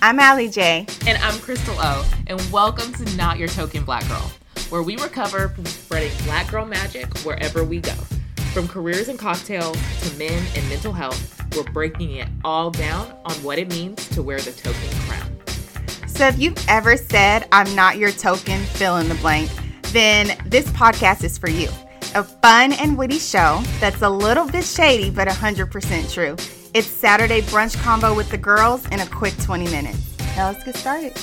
I'm Allie J. And I'm Crystal O. And welcome to Not Your Token Black Girl, where we recover from spreading black girl magic wherever we go. From careers and cocktails to men and mental health, we're breaking it all down on what it means to wear the token crown. So if you've ever said, I'm not your token, fill in the blank, then this podcast is for you. A fun and witty show that's a little bit shady, but 100% true. It's Saturday brunch combo with the girls in a quick 20 minutes. Now let's get started.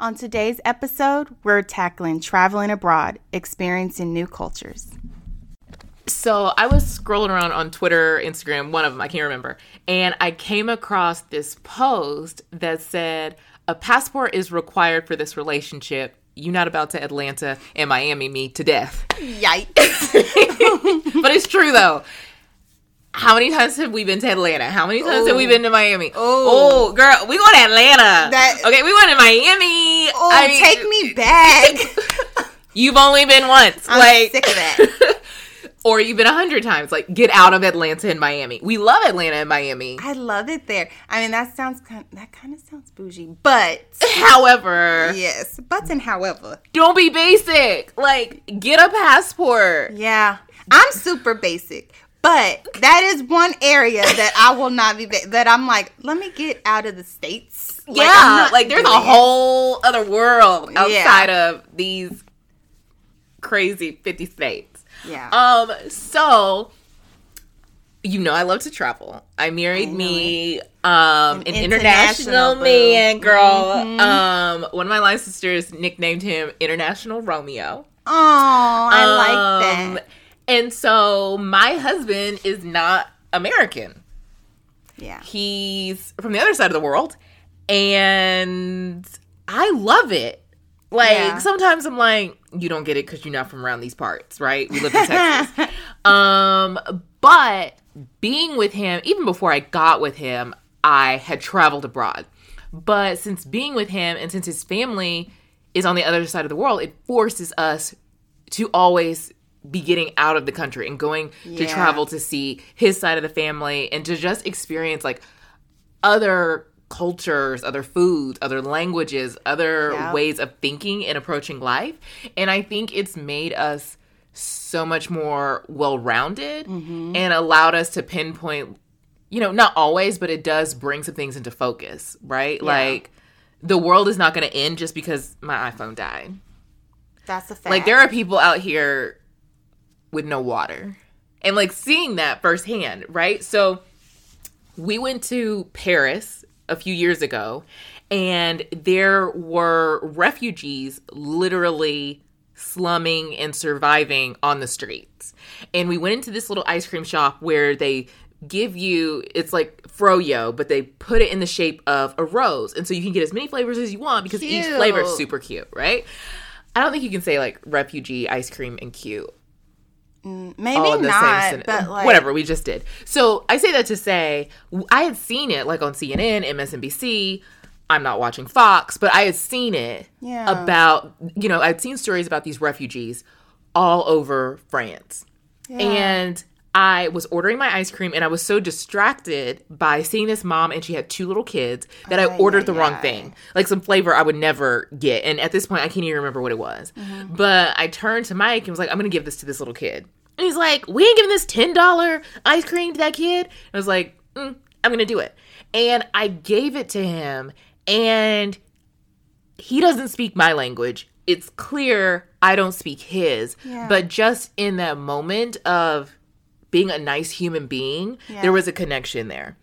On today's episode, we're tackling traveling abroad, experiencing new cultures. So I was scrolling around on Twitter, Instagram, one of them, I can't remember, and I came across this post that said, a passport is required for this relationship you not about to Atlanta and Miami me to death. Yikes. but it's true though. How many times have we been to Atlanta? How many times Ooh. have we oh. been to Miami? Oh. oh, girl, we going to Atlanta. That, okay, we went to Miami. Oh, I mean, take me back. You've only been once. I'm like, sick of that or you've a hundred times. Like, get out of Atlanta and Miami. We love Atlanta and Miami. I love it there. I mean, that sounds kind. That kind of sounds bougie, but however, yes, but and however, don't be basic. Like, get a passport. Yeah, I'm super basic. But that is one area that I will not be ba- that I'm like, let me get out of the states. Like, yeah, like there's a whole other world outside yeah. of these crazy 50 states. Yeah. Um. So, you know, I love to travel. I married I me um an, an international, international man, girl. Mm-hmm. Um. One of my line sisters nicknamed him International Romeo. Oh, I um, like that. And so my husband is not American. Yeah. He's from the other side of the world. And I love it. Like yeah. sometimes I'm like, you don't get it because you're not from around these parts, right? We live in Texas. um, but being with him, even before I got with him, I had traveled abroad. But since being with him and since his family is on the other side of the world, it forces us to always be getting out of the country and going yeah. to travel to see his side of the family and to just experience like other cultures, other foods, other languages, other yeah. ways of thinking and approaching life. And I think it's made us so much more well rounded mm-hmm. and allowed us to pinpoint, you know, not always, but it does bring some things into focus, right? Yeah. Like the world is not going to end just because my iPhone died. That's a fact. Like there are people out here with no water. And like seeing that firsthand, right? So we went to Paris a few years ago, and there were refugees literally slumming and surviving on the streets. And we went into this little ice cream shop where they give you it's like froyo but they put it in the shape of a rose and so you can get as many flavors as you want because cute. each flavor is super cute right i don't think you can say like refugee ice cream and cute maybe not, but like... whatever. We just did. So I say that to say I had seen it like on CNN, MSNBC. I'm not watching Fox, but I had seen it yeah. about you know I'd seen stories about these refugees all over France, yeah. and I was ordering my ice cream and I was so distracted by seeing this mom and she had two little kids that I ordered ay, the wrong ay. thing. Like some flavor I would never get. And at this point, I can't even remember what it was. Mm-hmm. But I turned to Mike and was like, I'm going to give this to this little kid. And he's like, We ain't giving this $10 ice cream to that kid. And I was like, mm, I'm going to do it. And I gave it to him and he doesn't speak my language. It's clear I don't speak his. Yeah. But just in that moment of being a nice human being, Yeah. there was a connection there.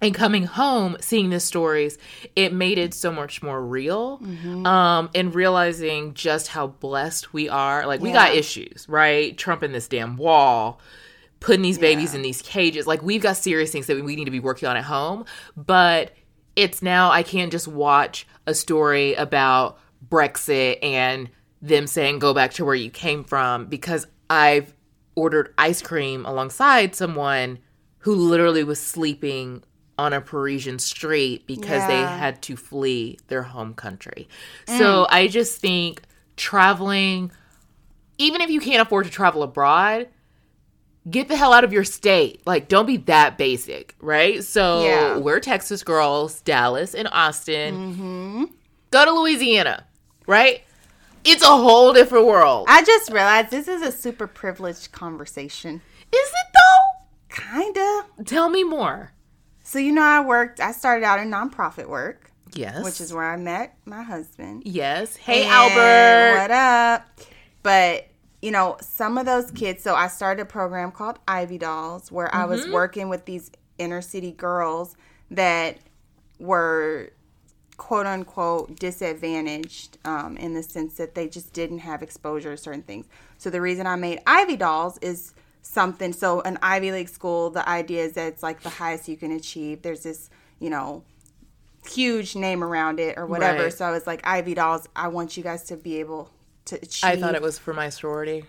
And coming home, seeing the stories, it made it so much more real. Mm-hmm. Um, and realizing just how blessed we are. Like, we got issues, right? Trump in this damn wall, putting these babies in these cages. Like, we've got serious things that we need to be working on at home. But it's now I can't just watch a story about Brexit and them saying go back to where you came from because I've ordered ice cream alongside someone who literally was sleeping on a Parisian street because they had to flee their home country. Mm. So I just think traveling, even if you can't afford to travel abroad, get the hell out of your state. Like, don't be that basic, right? So Yeah. we're Texas girls, Dallas and Austin. Mm-hmm. Go to Louisiana, right? It's a whole different world. I just realized this is a super privileged conversation. Is it though? Kinda. Tell me more. So you know, I worked. I started out in nonprofit work, Yes. which is where I met my husband. yes. Hey, And Albert. What up? But you know, some of those kids. So I started a program called Ivy Dolls, where I was Mm-hmm. working with these inner city girls that were quote unquote disadvantaged um, in the sense that they just didn't have exposure to certain things. So the reason I made Ivy Dolls is something. So an Ivy League school, the idea is that it's like the highest you can achieve. There's this, you know, huge name around it or whatever. Right. So I was like, Ivy Dolls, I want you guys to be able to achieve. I thought it was for my sorority.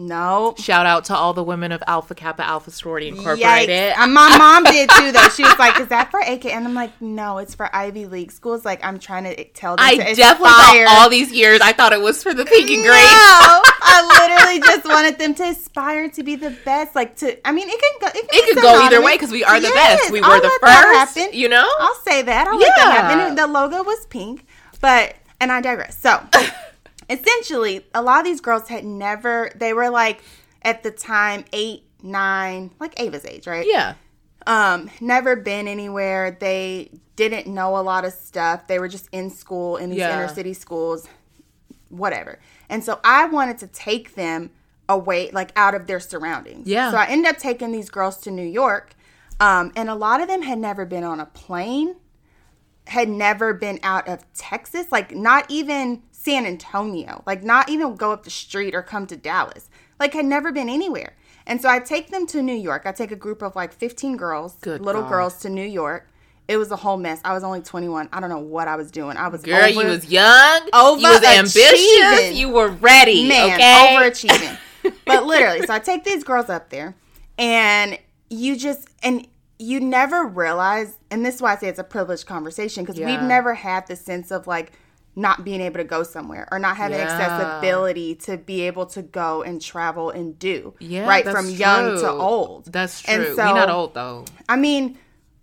No. Shout out to all the women of Alpha Kappa Alpha Sorority Incorporated. Yikes. Uh, my mom did too, though. She was like, "Is that for AK?" And I'm like, "No, it's for Ivy League schools." Like, I'm trying to tell them I to definitely thought all these years I thought it was for the pink and gray. No. I literally just wanted them to aspire to be the best. Like to, I mean, it can go. It, can It could go either way because we are the Yes, best. We I'll were the let that first. happen. You know? I'll say that. I'll let that Yeah. happen. The logo was pink, but and I digress. So essentially, a lot of these girls had never. They were like at the time eight, nine, like Ava's age, right? yeah. um never been anywhere they didn't know a lot of stuff they were just in school in these Yeah. inner city schools whatever and so i wanted to take them away like out of their surroundings Yeah. so i ended up taking these girls to new york um, and a lot of them had never been on a plane had never been out of texas like not even san antonio like not even go up the street or come to dallas like had never been anywhere and so i take them to new york i take a group of like 15 girls Good little God. girls to new york it was a whole mess i was only 21 i don't know what i was doing i was Girl, you was young. You was ambitious. You were ready. man okay. overachieving but literally so i take these girls up there and you just and you never realize and this is why i say it's a privileged conversation because we've never had the sense of like not being able to go somewhere or not having Yeah. accessibility to be able to go and travel and do Yeah, right from young to old That's And true. so- we not old though. I mean,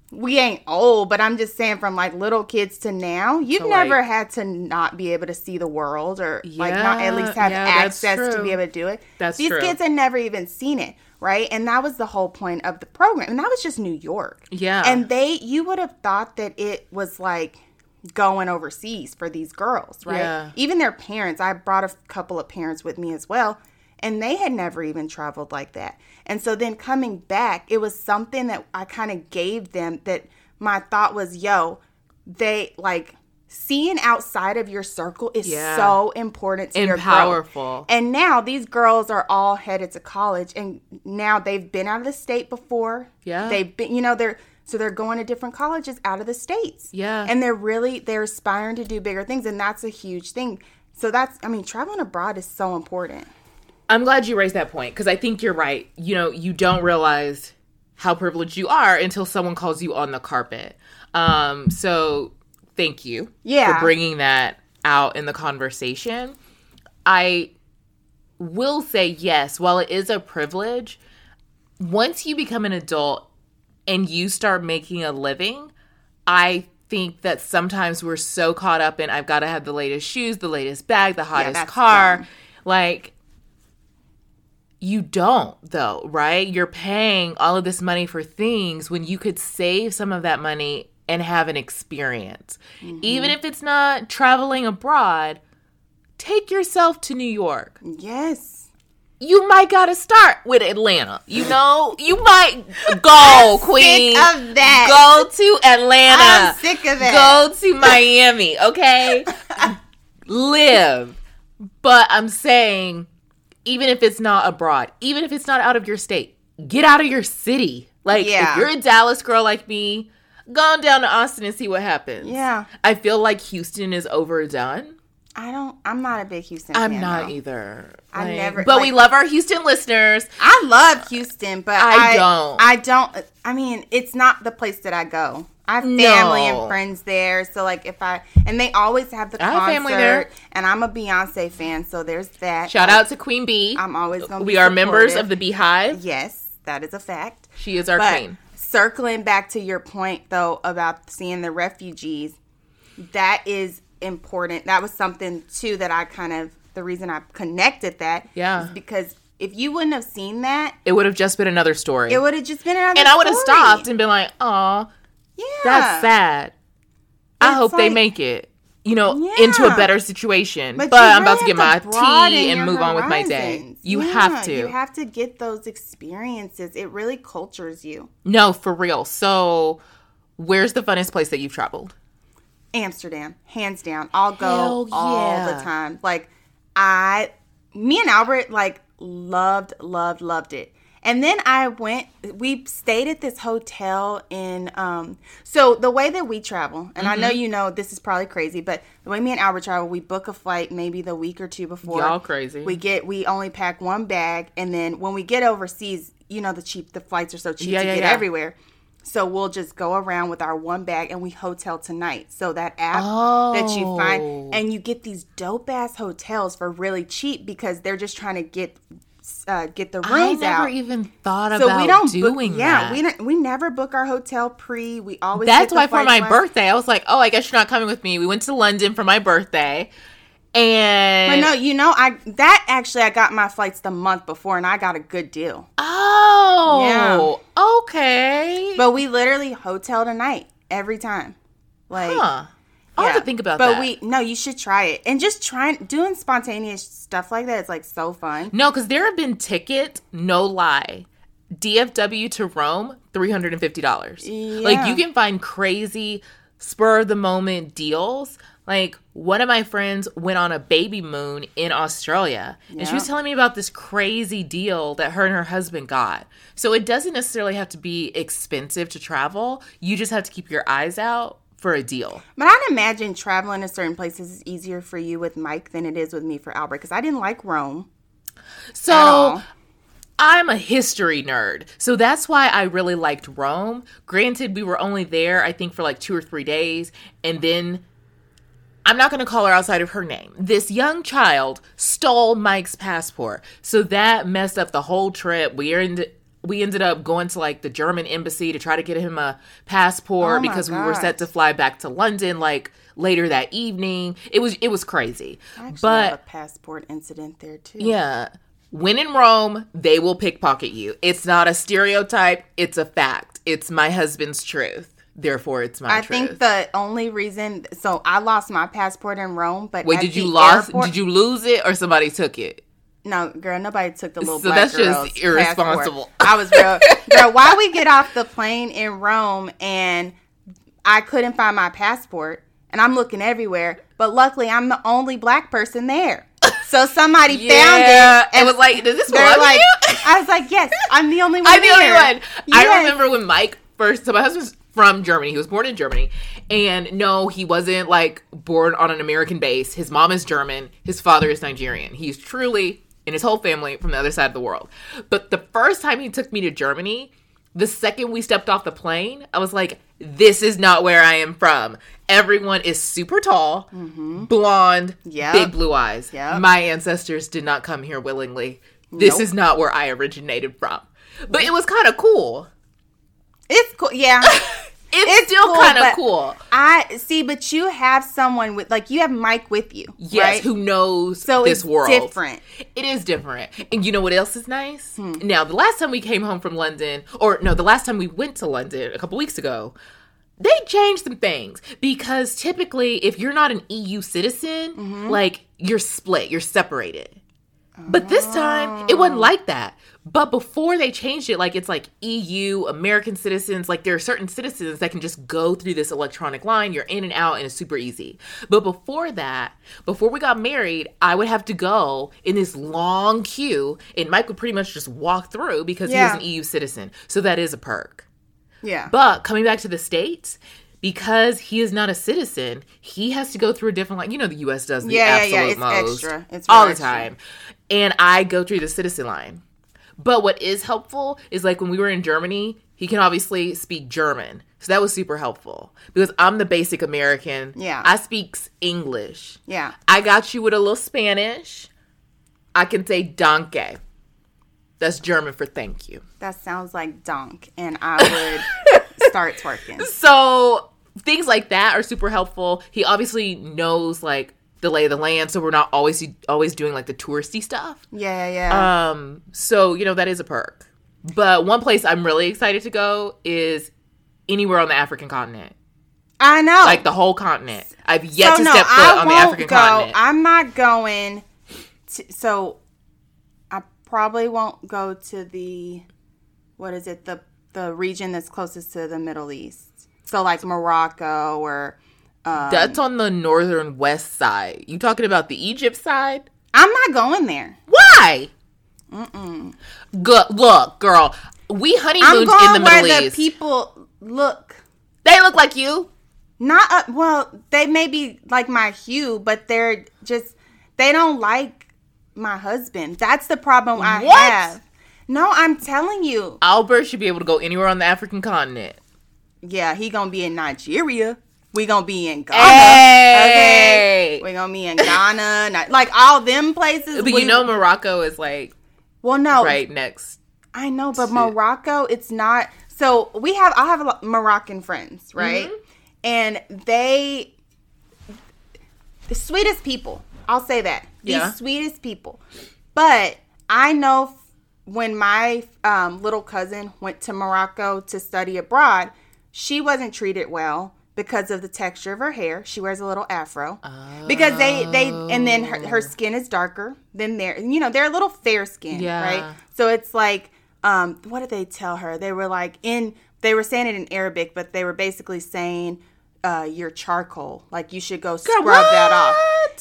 we ain't old, but I'm just saying from like little kids to now, you've So, never like- had to not be able to see the world or like not at least have yeah, access to be able to do it. That's These true. kids had never even seen it, right? And that was the whole point of the program. And that was just New York. Yeah. And they you would have thought that it was like going overseas for these girls, right? Yeah. Even their parents, I brought a couple of parents with me as well, and they had never even traveled like that. And so then coming back, it was something that I kind of gave them that my thought was, yo, they like seeing outside of your circle is Yeah. so important to And your growth. powerful. And now these girls are all headed to college, and now they've been out of the state before. Yeah. they've been, you know, they're so they're going to different colleges out of the states. Yeah. and they're really they're aspiring to do bigger things, and that's a huge thing. So that's, I mean, traveling abroad is so important. I'm glad you raised that point because I think you're right. You know, you don't realize how privileged you are until someone calls you on the carpet. Um, so thank you Yeah. for bringing that out in the conversation. I will say yes, while it is a privilege, once you become an adult and you start making a living, I think that sometimes we're so caught up in I've got to have the latest shoes, the latest bag, the hottest that's car. dumb. Like you don't though, right? You're paying all of this money for things when you could save some of that money and have an experience. Mm-hmm. Even if it's not traveling abroad, take yourself to New York Yes. you might gotta start with Atlanta. You know, you might go, Queen. Sick of that. Go to Atlanta. I'm sick of it. Go to Miami, okay? Live. But I'm saying, even if it's not abroad, even if it's not out of your state, get out of your city. Like, Yeah. if you're a Dallas girl like me, go on down to Austin and see what happens. Yeah. I feel like Houston is overdone. I don't. I'm not a big Houston. I'm fan, not though. either. I Like, never- But we love our Houston listeners. I love Houston, but I I, don't. I don't. I mean, it's not the place that I go. I have family No. and friends there, so like if I and they always have the I have concert, family there. and I'm a Beyonce fan, so there's that. Shout Like, out to Queen Bee. I'm always gonna. we be are members of the Beehive. Yes, that is a fact. She is our But queen. Circling back to your point though about seeing the refugees, that is important. That was something too that I kind of the reason I connected that. Yeah. is because if you wouldn't have seen that, It would have just been another story. it would have just been another. and I would have stopped and been like, "Oh, Yeah, that's sad. I It's hope they make it." You know, into a better situation. But, you I'm about to get my have tea and move on with my day. You Yeah, have to. You have to get those experiences. It really cultures you. no, for real. So, where's the funnest place that you've traveled? Amsterdam, hands down. I'll go all yeah. the time. Like I, me and Albert like loved, loved, loved it. And then I went. We stayed at this hotel in. Um, so the way that we travel, and I know Mm-hmm. you know this is probably crazy, but the way me and Albert travel, we book a flight maybe the week or two before. Y'all crazy. We get. We only pack one bag, and then when we get overseas, you know the cheap. The flights are so cheap Yeah, to yeah, get yeah. everywhere. So we'll just go around with our one bag and we hotel tonight. So that app that you Oh. find and you get these dope ass hotels for really cheap because they're just trying to get uh, get the rooms I never out. even thought so about we don't doing book, yeah, that. we don't, we never book our hotel pre. We always That's why for my last- birthday, I was like, "Oh, I guess you're not coming with me." We went to London for my birthday, and But no, you know, I that actually I got my flights the month before and I got a good deal. oh, yeah. okay, But we literally hotel tonight every time. Like huh? I'll have to think about but that. But we no, you should try it. And just trying doing spontaneous stuff like that is like so fun. no, because there have been tickets, no lie, DFW to Rome, three hundred and fifty dollars. Like you can find crazy spur of the moment deals. Like one of my friends went on a baby moon in Australia, and she was telling me about this crazy deal that her and her husband got. So it doesn't necessarily have to be expensive to travel. You just have to keep your eyes out for a deal. But I'd imagine traveling to certain places is easier for you with Mike than it is with me for Albert because I didn't like Rome. So. I'm a history nerd. So that's why I really liked Rome. Granted, we were only there, I think, for like two or three days. And then I'm not going to call her outside of her name. This young child stole Mike's passport. So that messed up the whole trip. We ended. We ended up going to like the German embassy to try to get him a passport Oh because we were set to fly back to London like later that evening. It was it was crazy. I actually but have a passport incident there too. yeah. When in Rome, they will pickpocket you. It's not a stereotype, it's a fact. It's my husband's truth. Therefore, it's my I truth. think the only reason so I lost my passport in Rome, but Wait, did you lost airport- did you lose it or somebody took it? No, girl, nobody took the little So black that's just irresponsible. passport. I was real girl. Why we get off the plane in Rome and I couldn't find my passport, and I'm looking everywhere, but luckily I'm the only black person there. So somebody found it and was like, does this belong like, you? I was like, yes, I'm the only one. I'm the only here." one. I remember when Mike first. So my husband's from Germany. He was born in Germany, and no, he wasn't like born on an American base. His mom is German. His father is Nigerian. He's truly and his whole family from the other side of the world. But the first time he took me to Germany, the second we stepped off the plane, I was like, "This is not where I am from." Everyone is super tall, mm-hmm. blonde, Yep. big blue eyes. Yep. My ancestors did not come here willingly. This Nope. is not where I originated from. but it was kind of cool. It's cool. Yeah. It's, It's still cool, kind of cool. I see, but you have someone with like you have Mike with you. Yes, right? who knows so this it's world? different. It is different. And you know what else is nice? Hmm. Now, the last time we came home from London, or no, the last time we went to London a couple weeks ago, they changed some things because typically, if you're not an EU citizen, Mm-hmm. like you're split, you're separated. But this time, it wasn't oh. like that. But before they changed it, like it's like EU, American citizens, like there are certain citizens that can just go through this electronic line. You're in and out, and it's super easy. But before that, before we got married, I would have to go in this long queue, and Mike would pretty much just walk through because he Yeah. was an EU citizen. So that is a perk. Yeah. But coming back to the States, because he is not a citizen, he has to go through a different line. You know, the US does the Yeah, yeah, yeah, absolute it's most extra. It's all real the extra. time. And I go through the citizen line. But what is helpful is like when we were in Germany, he can obviously speak German. So that was super helpful because I'm the basic American. Yeah. I speaks English. yeah. I got you with a little Spanish. I can say danke. That's German for thank you. That sounds like donk, and I would start twerking. so things like that are super helpful. He obviously knows like the lay of the land, so we're not always always doing like the touristy stuff. Yeah, yeah, yeah. Um, so you know that is a perk. But one place I'm really excited to go is anywhere on the African continent, I know. like the whole continent. I've yet so to no, step foot I on the African go. continent. I'm not going. To, so I probably won't go to the what is it the the region that's closest to the Middle East. So like Morocco or um, That's on the northern west side. You talking about the Egypt side? I'm not going there. Why? Mm-mm. Good look, girl. We I'm honeymooned going in the where Middle the East. people look. they look like you. Not uh, well. They may be like my hue, but they're just they don't like my husband. That's the problem I What? have. No, I'm telling you. Albert should be able to go anywhere on the African continent. Yeah, he gonna be in Nigeria. We gonna be in Ghana. Hey! Okay, we gonna be in Ghana. Like all them places. But we- you know Morocco is like well, no, right next. I know, but Morocco, it's not. So we have, I have a lot Moroccan friends, right? Mm-hmm. And they, the sweetest people. I'll say that. The Yeah. sweetest people. But I know f- when my um, little cousin went to Morocco to study abroad, she wasn't treated well because of the texture of her hair. She wears a little afro. Because they they and then her, her skin is darker than their you know, they're a little fair skin Yeah. right? So it's like um what did they tell her? They were like in they were saying it in Arabic, but they were basically saying uh your charcoal. Like you should go scrub that off.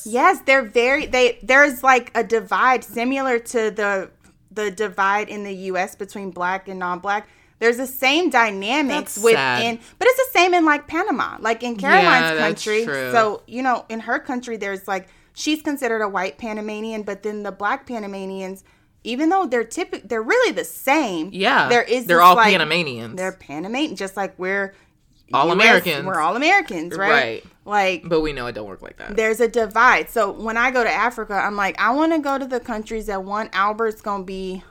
Yes, they're very they there's like a divide similar to the the divide in the US between black and non-black. There's the same dynamics That's within sad. but it's the same in like Panama, like in Caroline's that's country. So, you know, in her country there's like she's considered a white Panamanian, but then the black Panamanians even though they're typical, they're really the same. Yeah, there is. they're all like- Panamanians. They're Panamanian, just like we're All US, Americans. We're all Americans, right? Right. Like but we know it don't work like that. there's a divide. So when I go to Africa, I'm like, I want to go to the countries that one Albert's gonna be.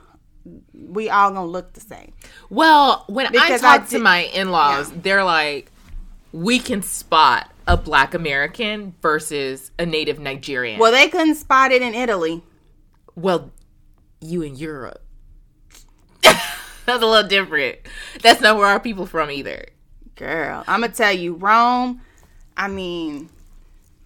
We all gonna look the same. Well, when I Because I talk to did- my in-laws, they're like, we can spot a black American versus a native Nigerian. Well, they couldn't spot it in Italy. well, you in Europe. That's a little different. That's not where our people from either. Girl, I'm gonna tell you, Rome. I mean,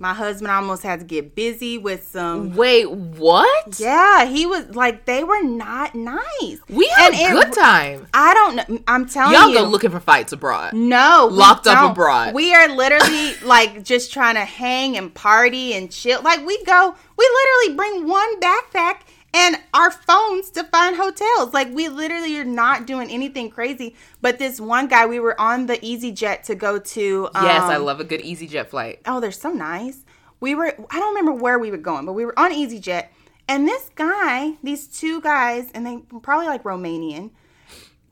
my husband almost had to get busy with some. Wait, what? Yeah, he was like, they were not nice. We had And a it- good time. I don't know. I'm telling Y'all you, go looking for fights abroad. No, Locked up abroad. We are literally like just trying to hang and party and chill. Like we go, we literally bring one backpack and our phones to find hotels. Like we literally are not doing anything crazy. But this one guy, we were on the EasyJet to go to. Um, yes, I love a good EasyJet flight. Oh, they're so nice. We were. I don't remember where we were going, but we were on EasyJet, and this guy, these two guys, and they probably like Romanian,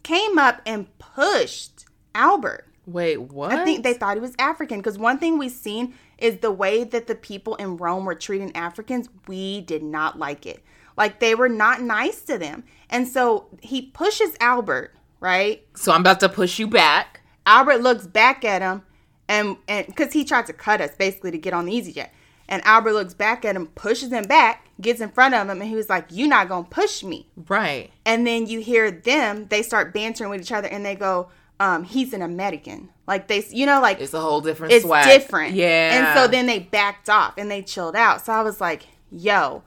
came up and pushed Albert. Wait, what? I think they thought he was African because one thing we've seen is the way that the people in Rome were treating Africans. We did not like it. Like they were not nice to them. And so he pushes Albert, right? So I'm about to push you back. Albert looks back at him and and because he tried to cut us basically to get on the EasyJet. And Albert looks back at him, pushes him back, gets in front of him, and he was like, You're not gonna push me. Right. And then you hear them, they start bantering with each other and they go, um, he's an American. Like they you know, like It's a whole different it's swag. different. Yeah. And so then they backed off and they chilled out. So I was like, yo,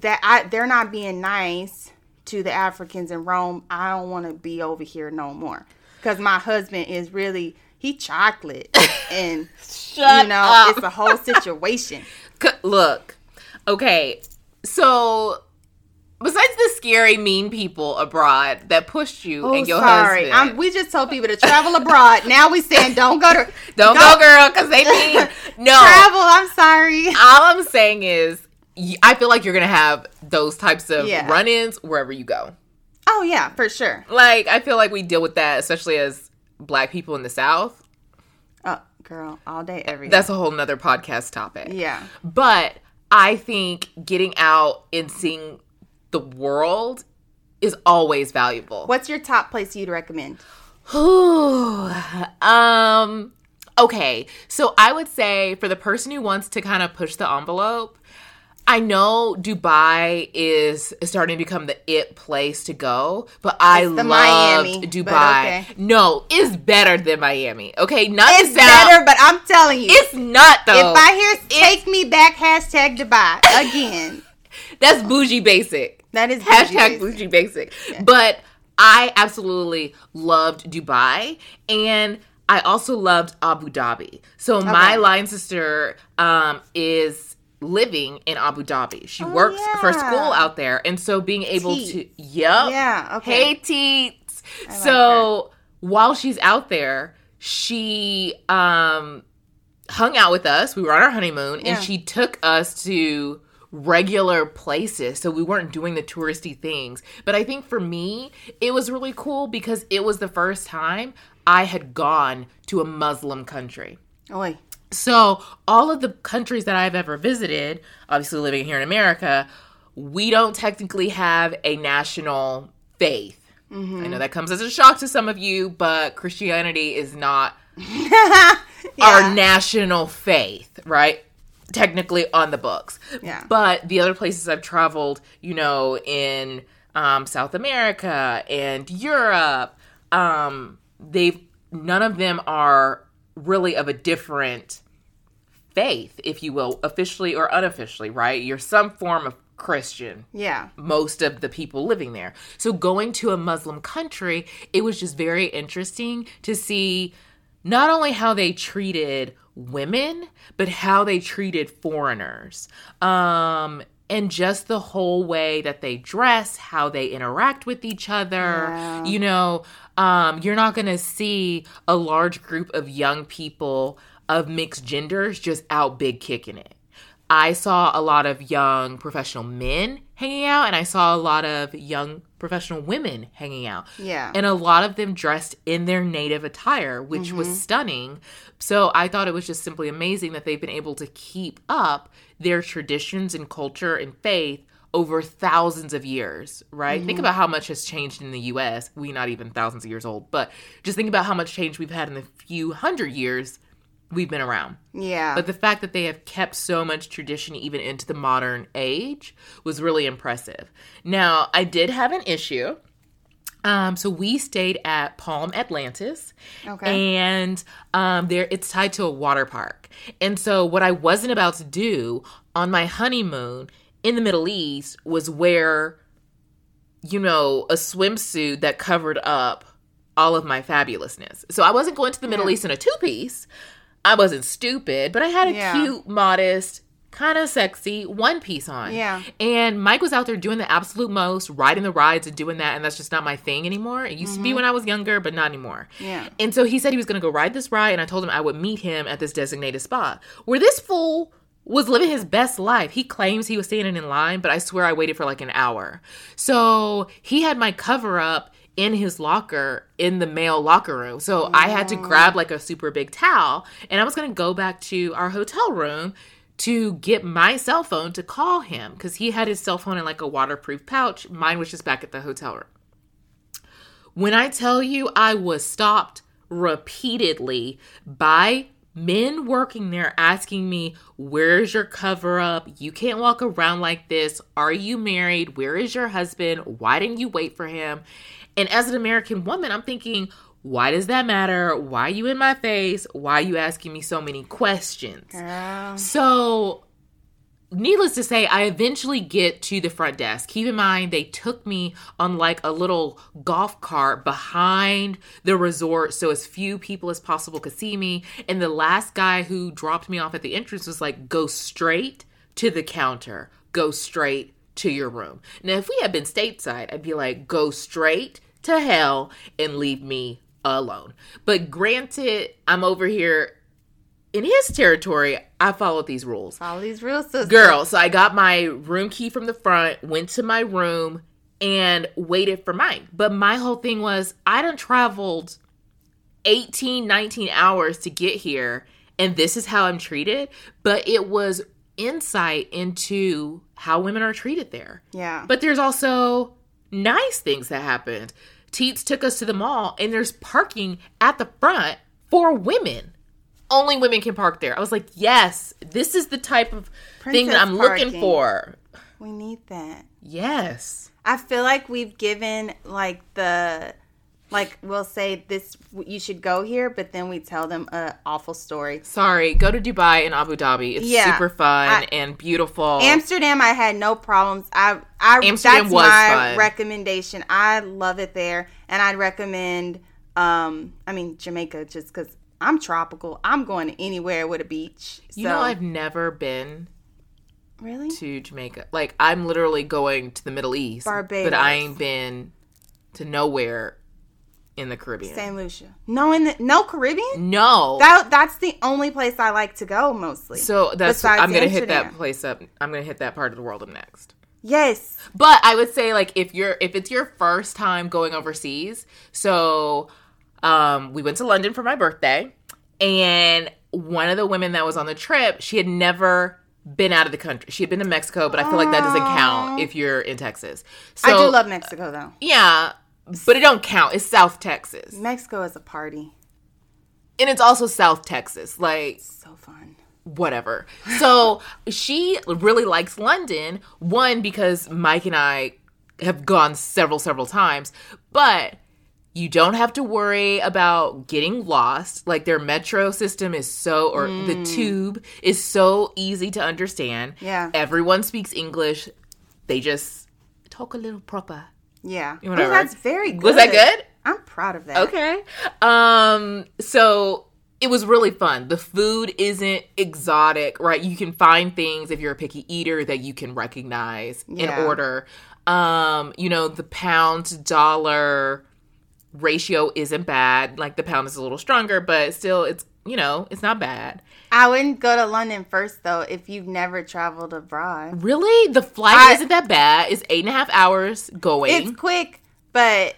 that I they're not being nice to the Africans in Rome. I don't want to be over here no more. Cuz my husband is really he chocolate and Shut you know, up. it's a whole situation. Look, okay, so besides the scary, mean people abroad that pushed you Oh, and your sorry. husband, I'm, we just told people to travel abroad. Now we saying don't go to don't go, girl, because they mean no. travel. I'm sorry. All I'm saying is, I feel like you're gonna have those types of Yeah. run-ins wherever you go. Oh yeah, for sure. Like, I feel like we deal with that, especially as Black people in the South. Oh, girl, all day, every day. That's a whole nother podcast topic. yeah. But I think getting out and seeing the world is always valuable. What's your top place you'd recommend? um okay. So I would say for the person who wants to kind of push the envelope, I know Dubai is starting to become the it place to go, but I It's love Dubai. okay. No, it's better than Miami. Okay, not It's sound, better, but I'm telling you, It's not though. if I hear "Take Me Back" hashtag Dubai again, That's bougie basic. that is Hashtag bougie. bougie basic. But I absolutely loved Dubai and I also loved Abu Dhabi. So my Okay. line sister um, is living in Abu Dhabi. She works for Oh, school out there. And so being able to Yep. Yeah, okay. Hey Teets. so while she's out there, she um hung out with us. We were on our honeymoon Yeah. and she took us to regular places. So we weren't doing the touristy things. But I think for me, it was really cool because it was the first time I had gone to a Muslim country. Oi. So, all of the countries that I've ever visited, obviously living here in America, we don't technically have a national faith. I know that comes as a shock to some of you, but Christianity is not our national faith, right? Technically on the books. Yeah. But the other places I've traveled, you know, in um, South America and Europe, um, they've none of them are really of a different faith, if you will, officially or unofficially, right? You're some form of Christian Yeah. most of the people living there. So going to a Muslim country, it was just very interesting to see not only how they treated women, but how they treated foreigners. Um and just the whole way that they dress, how they interact with each other. Yeah. You know, um, you're not going to see a large group of young people of mixed genders just out big kicking it. I saw a lot of young professional men hanging out, and I saw a lot of young professional women hanging out. Yeah. And a lot of them dressed in their native attire, which was stunning. So I thought it was just simply amazing that they've been able to keep up their traditions and culture and faith over thousands of years, right? Think mm-hmm. about how much has changed in the US. We not even thousands of years old, but just think about how much change we've had in the few hundred years we've been around. Yeah. But the fact that they have kept so much tradition even into the modern age was really impressive. Now, I did have an issue. Um, so we stayed at Palm Atlantis, Okay. and um, there it's tied to a water park. And so what I wasn't about to do on my honeymoon in the Middle East was wear, you know, a swimsuit that covered up all of my fabulousness. So I wasn't going to the Middle East in a two piece. I wasn't stupid, but I had a Yeah. cute, modest, kind of sexy one piece on. Yeah. And Mike was out there doing the absolute most, riding the rides and doing that, and that's just not my thing anymore. It used to be when I was younger, but not anymore. Mm-hmm. Yeah. And so he said he was going to go ride this ride, and I told him I would meet him at this designated spot where this fool was living his best life. He claims he was standing in line, but I swear I waited for like an hour. So he had my cover up in his locker in the male locker room. So I had to grab like a super big towel, and I was going to go back to our hotel room to get my cell phone to call him because he had his cell phone in like a waterproof pouch. Mine was just back at the hotel room. When I tell you I was stopped repeatedly by men working there asking me, Where's your cover up? You can't walk around like this. Are you married? Where is your husband? Why didn't you wait for him? And as an American woman, I'm thinking, why does that matter? Why are you in my face? Why are you asking me so many questions? Girl. So, needless to say, I eventually get to the front desk. Keep in mind, they took me on like a little golf cart behind the resort so as few people as possible could see me. And the last guy who dropped me off at the entrance was like, go straight to the counter, go straight to your room. Now, if we had been stateside, I'd be like, go straight to hell and leave me alone. But granted, I'm over here in his territory. I followed these rules. All these real sisters. Girl, so I got my room key from the front, went to my room, and waited for mine. But my whole thing was I done traveled 18, 19 hours to get here, and this is how I'm treated. But it was insight into how women are treated there. Yeah. But there's also nice things that happened. Teets took us to the mall, and there's parking at the front for women. Only women can park there. I was like, yes, this is the type of thing that I'm looking for. we need that. Yes. I feel like we've given like the like we'll say this you should go here, but then we tell them a awful story. Sorry, go to Dubai and Abu Dhabi. It's Yeah. super fun I- and beautiful. Amsterdam, I had no problems. I, I Amsterdam that's was my fun. recommendation. I love it there, and I'd recommend. Um, I mean Jamaica, just because I'm tropical. I'm going anywhere with a beach. So, you know, I've never been really to Jamaica. Like, I'm literally going to the Middle East, Barbados. but I ain't been to nowhere in the Caribbean. Saint Lucia. No, in the no Caribbean. No. That that's the only place I like to go mostly. so that's I'm gonna hit that place up. I'm gonna hit that part of the world up next. yes, But I would say like if you're if it's your first time going overseas, so um we went to London for my birthday and one of the women that was on the trip, she had never been out of the country. She had been to Mexico, but I feel like that doesn't count if you're in Texas. So I do love Mexico though. Yeah, but it don't count. It's South Texas. Mexico is a party. And it's also South Texas. Like So fun. whatever. So she really likes London. One because Mike and I have gone several several times, but you don't have to worry about getting lost. Like their metro system is so or the mm. tube is so easy to understand. Yeah. Everyone speaks English. They just talk a little proper. Yeah. Oh, Whatever. that's very good. Was that good? I'm proud of that. Okay. Um so it was really fun. The food isn't exotic, right? You can find things if you're a picky eater that you can recognize Yeah. and order. Um, you know, the pound to dollar ratio isn't bad. Like the pound is a little stronger, but still it's, you know, it's not bad. I wouldn't go to London first though if you've never traveled abroad. Really? The flight I- isn't that bad. It's eight and a half hours going. It's quick, but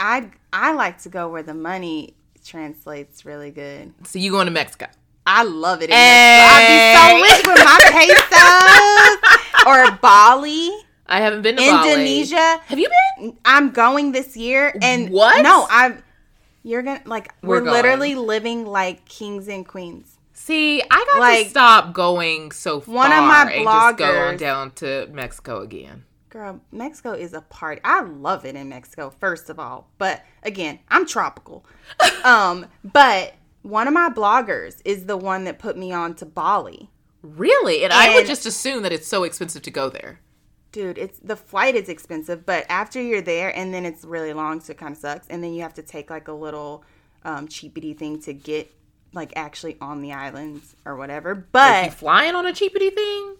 I I like to go where the money translates really good. so you going to Mexico. I love it. In Hey. Mexico. I'd be so rich with my pesos. or Bali, I haven't been to Bali. Indonesia. Have you been? I'm going this year, and What? No, I'm. You're gonna like. We're We're, literally living like kings and queens. See, I got to stop going so far one of my and just go on down to Mexico again. Girl, Mexico is a party. I love it in Mexico, first of all. But again, I'm tropical. um, but one of my bloggers is the one that put me on to Bali. Really? And, I would just assume that it's so expensive to go there. Dude, it's the flight is expensive, but after you're there and then it's really long, so it kind of sucks. And then you have to take like a little um, cheapity thing to get like actually on the islands or whatever. But you flying on a cheapity thing?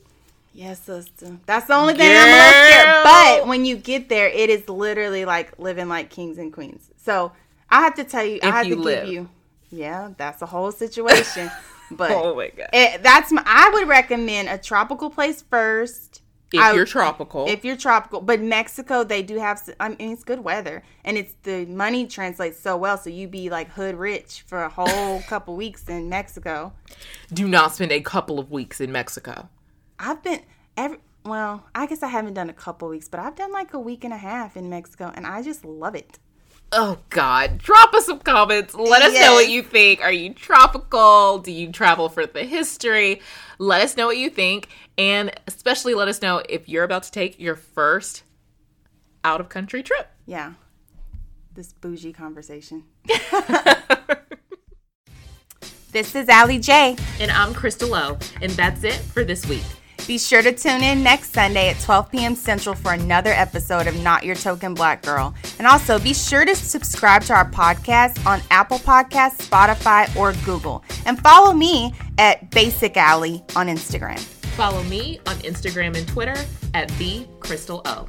Yes, sister. That's the only thing I'm a little scared. But when you get there, it is literally like living like kings and queens. So I have to tell you, I have you to live. give you. Yeah, that's a whole situation. But Oh my god. it, that's my. I would recommend a tropical place first, If I- you're tropical. If you're tropical, but Mexico, they do have. I mean, it's good weather, and it's the money translates so well. So you be like hood rich for a whole couple weeks in Mexico. do not spend a couple of weeks in Mexico. I've been every. Well, I guess I haven't done a couple weeks, but I've done like a week and a half in Mexico, and I just love it. Oh God! Drop us some comments. Let us know what you think. Are you tropical? Do you travel for the history? Let us know what you think, and especially let us know if you're about to take your first out of country trip. Yeah, this bougie conversation. this is Allie J. And I'm Crystal O, and that's it for this week. Be sure to tune in next Sunday at 12 p.m. Central for another episode of Not Your Token Black Girl. And also be sure to subscribe to our podcast on Apple Podcasts, Spotify, or Google. And follow me at Basic Alley on Instagram. Follow me on Instagram and Twitter at the Crystal O.